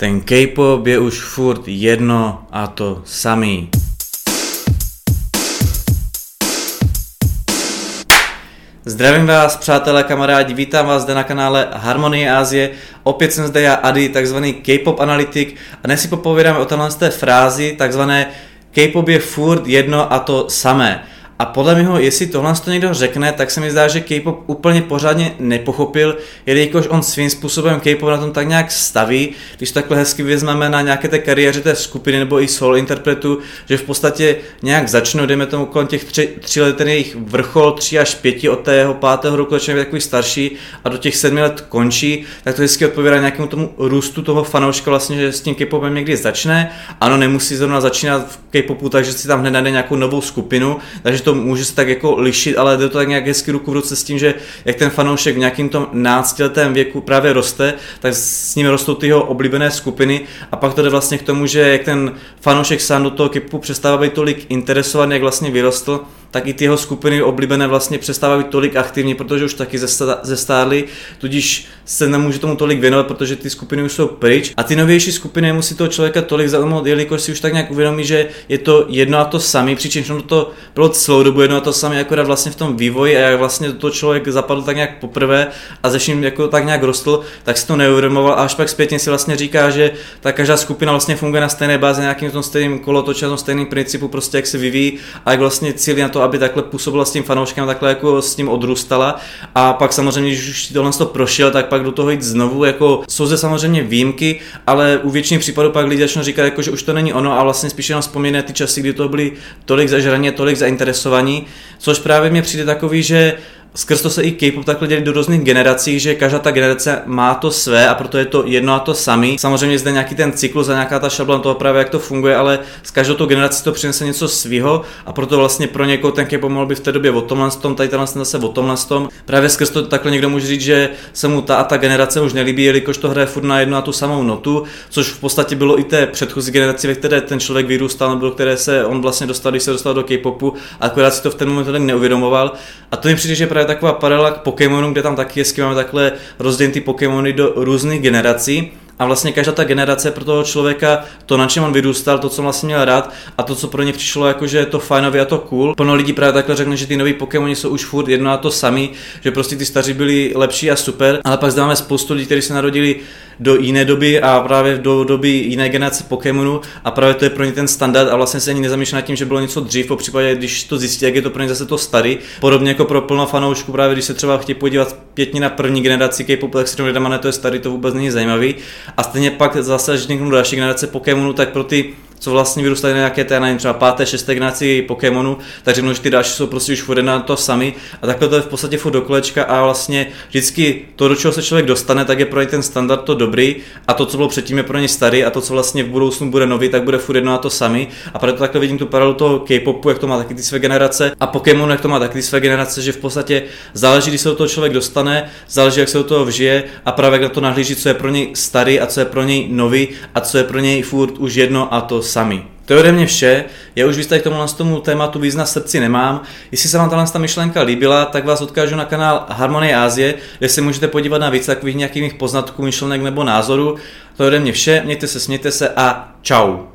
Ten K-pop je už furt jedno a to samý. Zdravím vás, přátelé, kamarádi, vítám vás zde na kanále Harmonie Asie. Opět jsem zde já, Adi, takzvaný K-pop analytik a dnes si popovídáme o téhle té frázi, takzvané K-pop je furt jedno a to samé. A podle mého, jestli tohle to někdo řekne, tak se mi zdá, že K-pop úplně pořádně nepochopil, jelikož on svým způsobem K-pop na tom tak nějak staví, když to takhle hezky vezmeme na nějaké té kariéře té skupiny nebo i solo interpretu, že v podstatě nějak začnou, dejme tomu kolem těch tři, tři let ten jejich vrchol, tři až pěti od tého pátého roku začne být takový starší a do těch sedmi let končí, tak to hezky odpovídá nějakému tomu růstu toho fanouška vlastně, že s tím K-popem někdy začne. Ano, nemusí zrovna začínat v K-popu, takže si tam hned najde nějakou novou skupinu, takže to to může se tak jako lišit, ale jde to tak nějak hezky ruku v ruce s tím, že jak ten fanoušek v nějakým tom náctiletém věku právě roste, tak s ním rostou ty jeho oblíbené skupiny. A pak to jde vlastně k tomu, že jak ten fanoušek sám do toho kipu přestává být tolik interesovaný, jak vlastně vyrostl, tak i ty jeho skupiny oblíbené vlastně přestávají být tolik aktivní, protože už taky zestárly, tudíž se nemůže tomu tolik věnovat, protože ty skupiny už jsou pryč. A ty novější skupiny musí toho člověka tolik zaujmout, jelikož si už tak nějak uvědomí, že je to jedno a to samé, přičemž to bylo celou dobu jedno a to samé, akorát vlastně v tom vývoji a jak vlastně do toho člověk zapadl tak nějak poprvé a ze jako tak nějak rostl, tak si to neuvědomoval a až pak zpětně si vlastně říká, že ta každá skupina vlastně funguje na stejné bázi, nějakým tom stejným kolotoče, na tom stejným principu, prostě jak se vyvíjí a jak vlastně cílí na to, aby takhle působila s tím fanouškem, takhle jako s tím odrůstala. A pak samozřejmě, když už tohle to prošel, tak pak do toho jít znovu. Jako jsou zde samozřejmě výjimky, ale u většiny případů pak lidi začnou říkat, jako, že už to není ono a vlastně spíš jenom vzpomíne ty časy, kdy to byly tolik zažraně, tolik zainteresovaní, což právě mě přijde takový, že skrz to se i K-pop takhle dělí do různých generací, že každá ta generace má to své a proto je to jedno a to samý. Samozřejmě zde nějaký ten cyklus a nějaká ta šablona toho právě, jak to funguje, ale s každou tou generací to přinese něco svého a proto vlastně pro někoho ten K-pop mohl by v té době o tomhle tom, tady tenhle zase o tomhle tom. Právě skrz to takhle někdo může říct, že se mu ta a ta generace už nelíbí, jelikož to hraje furt na jednu a tu samou notu, což v podstatě bylo i té předchozí generaci, ve které ten člověk vyrůstal, nebo které se on vlastně dostal, když se dostal do K-popu, akorát si to v ten moment neuvědomoval. A to mi přijde, že právě taková paralela k Pokémonu, kde tam taky hezky máme takhle rozdělený ty Pokémony do různých generací a vlastně každá ta generace pro toho člověka, to na čem on vyrůstal, to, co vlastně měl rád a to, co pro ně přišlo jako, že je to fajnově a to cool. Plno lidí právě takhle řekne, že ty noví Pokémoni jsou už furt jedno a to samý, že prostě ty staří byli lepší a super, ale pak zde máme spoustu lidí, kteří se narodili do jiné doby a právě do doby jiné generace Pokémonu a právě to je pro ně ten standard a vlastně se ani nezamýšlí nad tím, že bylo něco dřív, po případě, když to zjistí, jak je to pro ně zase to starý. Podobně jako pro plno fanoušků, právě když se třeba chtějí podívat pětně na první generaci K-popu, tak si to to je starý, to vůbec není zajímavý. A stejně pak zase, když někdo další generace Pokémonu, tak pro ty co vlastně vyrůstají na nějaké té, nevím, třeba páté, šesté generaci Pokémonu, tak řeknu, že ty další jsou prostě už furt na to sami. A takhle to je v podstatě furt do kolečka a vlastně vždycky to, do čeho se člověk dostane, tak je pro ně ten standard to dobrý. A to, co bylo předtím, je pro ně starý a to, co vlastně v budoucnu bude nový, tak bude furt jedno na to sami. A proto takhle vidím tu paralelu toho K-popu, jak to má taky ty své generace a Pokémon, jak to má taky ty své generace, že v podstatě záleží, když se do toho člověk dostane, záleží, jak se do toho vžije a právě jak na to nahlíží, co je pro něj starý a co je pro něj nový a co je pro něj furt už jedno a to sami. To je ode mě vše, já už víc k tomu, tomu tématu víc na srdci nemám. Jestli se vám ta myšlenka líbila, tak vás odkážu na kanál Harmonie Asie, kde se můžete podívat na víc takových nějakých poznatků, myšlenek nebo názorů. To je ode mě vše, mějte se, smějte se a čau.